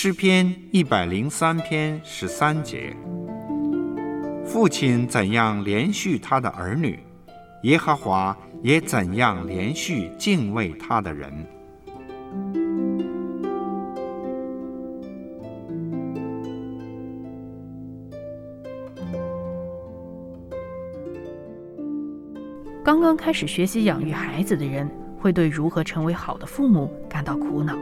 诗篇一百零三篇十三节：父亲怎样连续他的儿女，耶和华也怎样连续敬畏他的人。刚刚开始学习养育孩子的人，会对如何成为好的父母感到苦恼。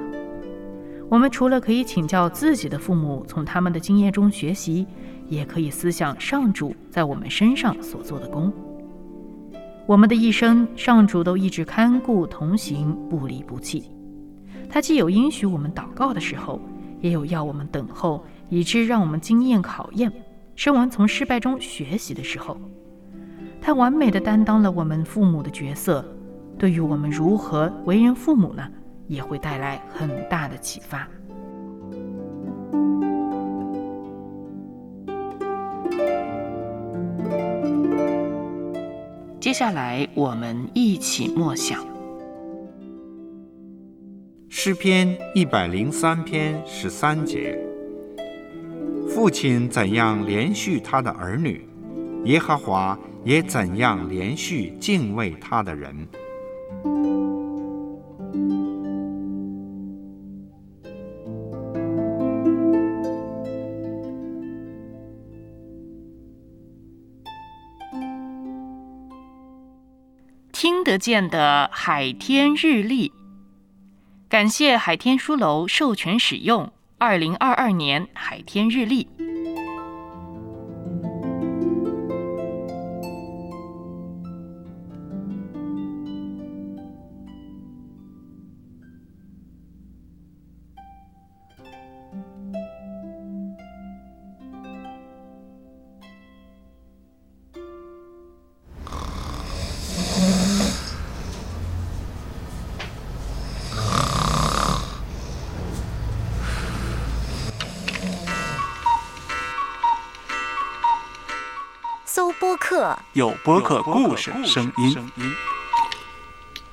我们除了可以请教自己的父母，从他们的经验中学习，也可以思想上主在我们身上所做的功。我们的一生，上主都一直看顾同行，不离不弃。他既有应许我们祷告的时候，也有要我们等候，以致让我们经验考验，生完从失败中学习的时候。他完美的担当了我们父母的角色，对于我们如何为人父母呢，也会带来很大的启发。接下来，我们一起默想诗篇一百零三篇十三节：父亲怎样连续他的儿女，耶和华。也怎样连续敬畏他的人？听得见的海天日历，感谢海天书楼授权使用二零二二年海天日历。搜播客，有播客故事声音。